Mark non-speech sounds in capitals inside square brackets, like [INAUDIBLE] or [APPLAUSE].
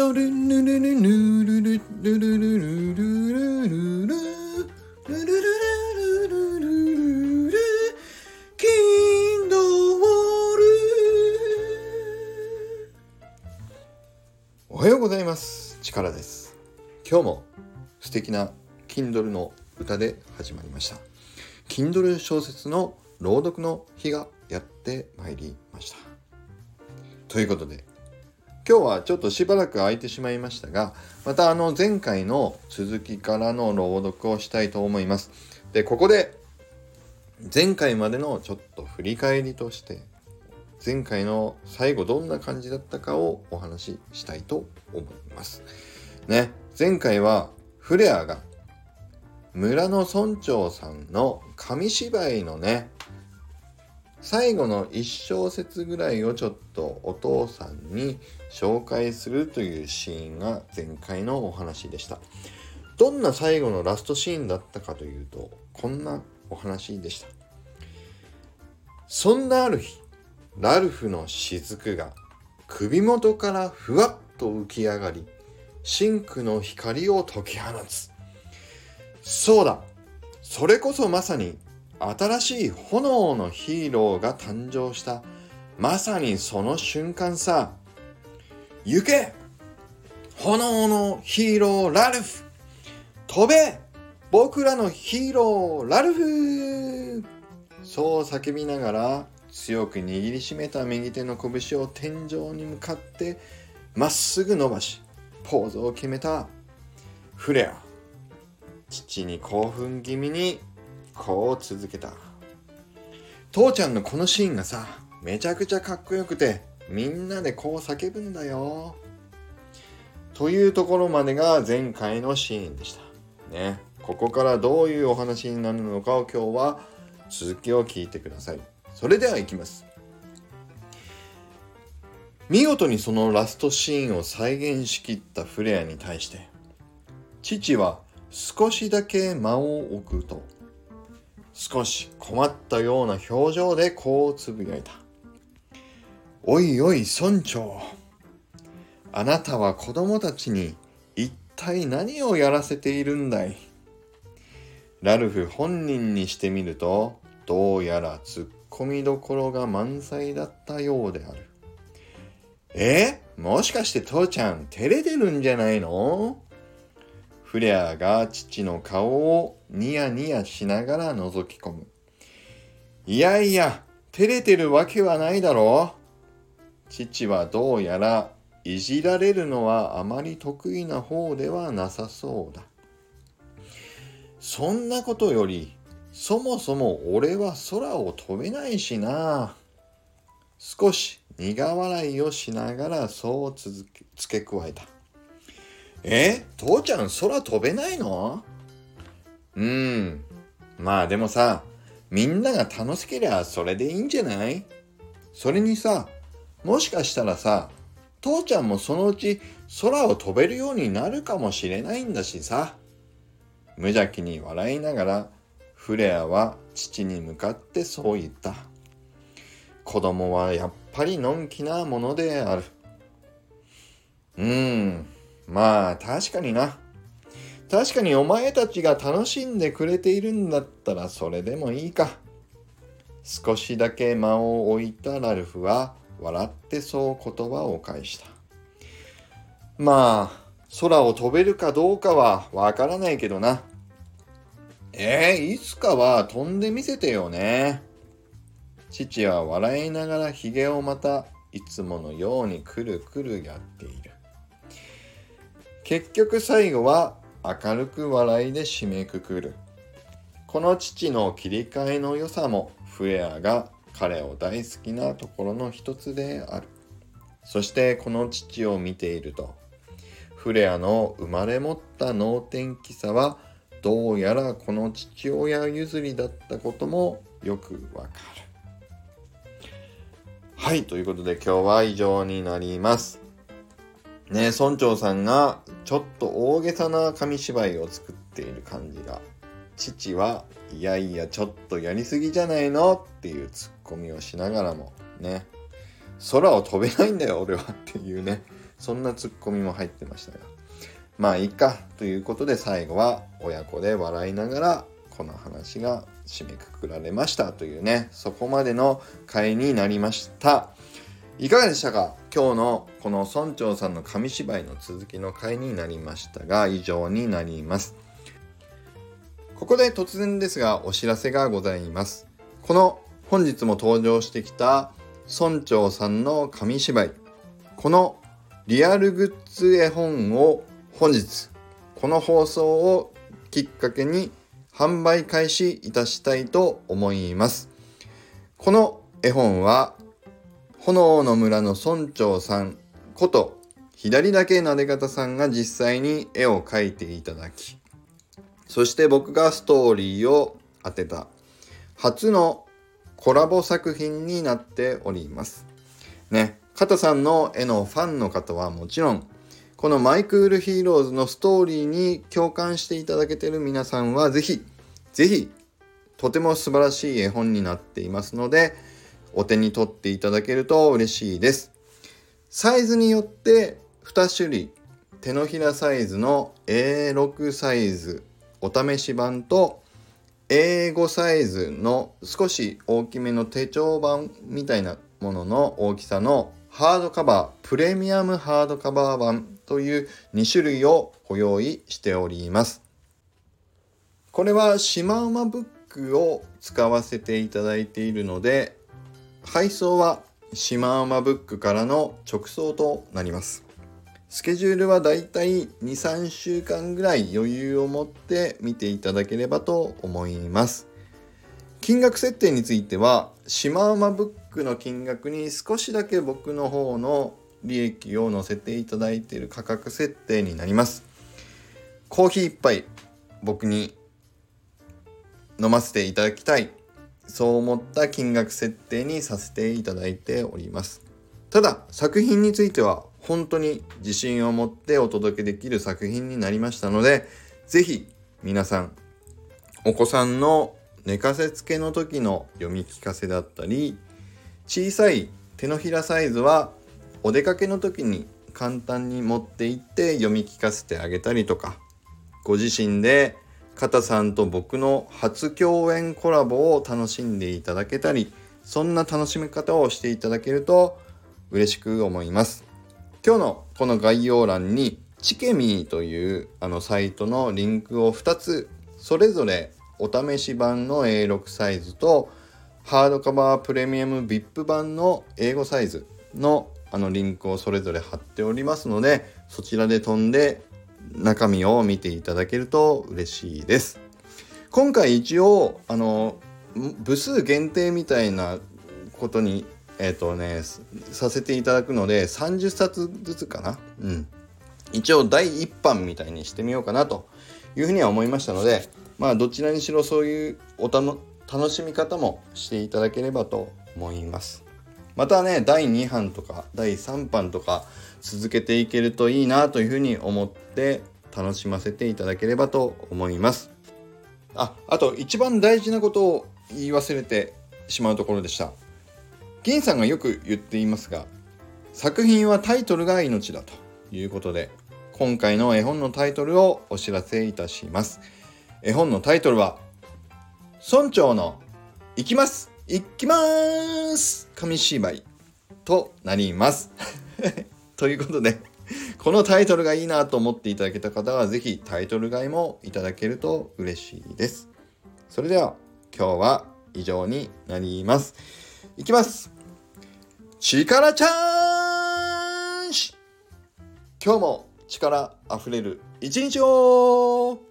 ドルヌルルヌルルルルルルルルルルルルルルルルルルキンドウルおはようございます。力です。今日も素敵な Kindle の歌で始まりました。Kindle 小説の朗読の日がやってまいりました。ということで今日はちょっとしばらく空いてしまいましたがまたあの前回の続きからの朗読をしたいと思います。でここで前回までのちょっと振り返りとして前回の最後どんな感じだったかをお話ししたいと思います。ね前回はフレアが村の村長さんの紙芝居のね最後の1小節ぐらいをちょっとお父さんに紹介するというシーンが前回のお話でした。どんな最後のラストシーンだったかというとこんなお話でした。そんなある日ラルフの雫が首元からふわっと浮き上がり真紅の光を解き放つ。そうだそれこそまさに新しい炎のヒーローが誕生した。まさにその瞬間さ。行け！炎のヒーローラルフ！飛べ！僕らのヒーローラルフ！そう叫びながら強く握りしめた右手の拳を天井に向かってまっすぐ伸ばしポーズを決めた。フレア父に興奮気味にこう続けた。父ちゃんのこのシーンがさめちゃくちゃかっこよくてみんなでこう叫ぶんだよ。というところまでが前回のシーンでした。ね。ここからどういうお話になるのかを今日は続きを聞いてください。それではいきます。見事にそのラストシーンを再現しきったフレアに対して父は少しだけ間を置くと少し困ったような表情でこうつぶやいた。おいおい村長あなたは子供たちに一体何をやらせているんだい？ラルフ本人にしてみるとどうやら突っ込みどころが満載だったようである。え？もしかして父ちゃん照れてるんじゃないの？フレアが父の顔をニヤニヤしながら覗き込む。いやいや、照れてるわけはないだろう。父はどうやらいじられるのはあまり得意な方ではなさそうだ。そんなことより、そもそも俺は空を飛べないしな。少し苦笑いをしながらそう続け付け加えた。え？父ちゃん空飛べないの？うん。まあでもさ、みんなが楽しけりゃそれでいいんじゃない？それにさ、もしかしたらさ、父ちゃんもそのうち空を飛べるようになるかもしれないんだしさ。無邪気に笑いながら、フレアは父に向かってそう言った。子供はやっぱりのんきなものである。うーん。まあ確かにな。確かにお前たちが楽しんでくれているんだったらそれでもいいか。少しだけ間を置いたラルフは笑ってそう言葉を返した。まあ、空を飛べるかどうかはわからないけどな。えー、いつかは飛んでみせてよね。父は笑いながらひげをまたいつものようにくるくるやってい。結局最後は明るく笑いで締めくくる。この父の切り替えの良さもフレアが彼を大好きなところの一つである。そしてこの父を見ていると、フレアの生まれ持った能天気さはどうやらこの父親譲りだったこともよくわかる。はい、ということで今日は以上になります。ね、村長さんがちょっと大げさな紙芝居を作っている感じが、父はいやいやちょっとやりすぎじゃないのっていうツッコミをしながらもね、空を飛べないんだよ俺はっていうね、[LAUGHS] そんなツッコミも入ってましたが。まあいいかということで最後は親子で笑いながらこの話が締めくくられましたというね。そこまでの回になりました。いかがでしたか？今日のこの村長さんの紙芝居の続きの回になりましたが以上になります。ここで突然ですがお知らせがございます。この本日も登場してきた村長さんの紙芝居。このリアルグッズ絵本を本日この放送をきっかけに販売開始いたしたいと思います。この絵本は炎の村の村長さんこと左だけなで方さんが実際に絵を描いていただきそして僕がストーリーを当てた初のコラボ作品になっております。ね片さんの絵のファンの方はもちろんこの My Cool Heroes のストーリーに共感していただけている皆さんはぜひぜひとても素晴らしい絵本になっていますのでお手に取っていただけると嬉しいです。サイズによって2種類手のひらサイズの A6 サイズお試し版と A5 サイズの少し大きめの手帳版みたいなものの大きさのハードカバープレミアムハードカバー版という2種類をご用意しております。これはシマウマブックを使わせていただいているので配送はシマウマブックからの直送となります。スケジュールはだいたい23週間ぐらい余裕を持って見ていただければと思います。金額設定についてはシマウマブックの金額に少しだけ僕の方の利益を載せていただいている価格設定になります。コーヒー1杯僕に飲ませていただきたい。そう思った金額設定にさせていただいております。ただ作品については本当に自信を持ってお届けできる作品になりましたので是非皆さんお子さんの寝かせつけの時の読み聞かせだったり小さい手のひらサイズはお出かけの時に簡単に持って行って読み聞かせてあげたりとかご自身で片さんと僕の初共演コラボを楽しんでいただけたりそんな楽しみ方をしていただけると嬉しく思います。今日のこの概要欄にチケミーというあのサイトのリンクを2つそれぞれお試し版の A6 サイズとハードカバープレミアム VIP 版の英語サイズのあのリンクをそれぞれ貼っておりますのでそちらで飛んで中身を見ていただけると嬉しいです。今回一応あの部数限定みたいなことにえっ、ー、とねさせていただくので30冊ずつかな。うん。一応第1版みたいにしてみようかなというふうには思いましたのでまあどちらにしろそういうお楽しみ方もしていただければと思います。またね第2版とか第3版とか続けていけるといいなというふうに思って楽しませていただければと思います。ああと一番大事なことを言い忘れてしまうところでした。銀さんがよく言っていますが作品はタイトルが命だということで今回の絵本のタイトルをお知らせいたします。絵本のタイトルは村長の行きます。行きます紙芝居となります [LAUGHS] ということで、このタイトルがいいなと思っていただけた方は、是非タイトル買いもいただけると嬉しいです。それでは、今日は以上になります。いきます力チャーン今日も力あふれる一日を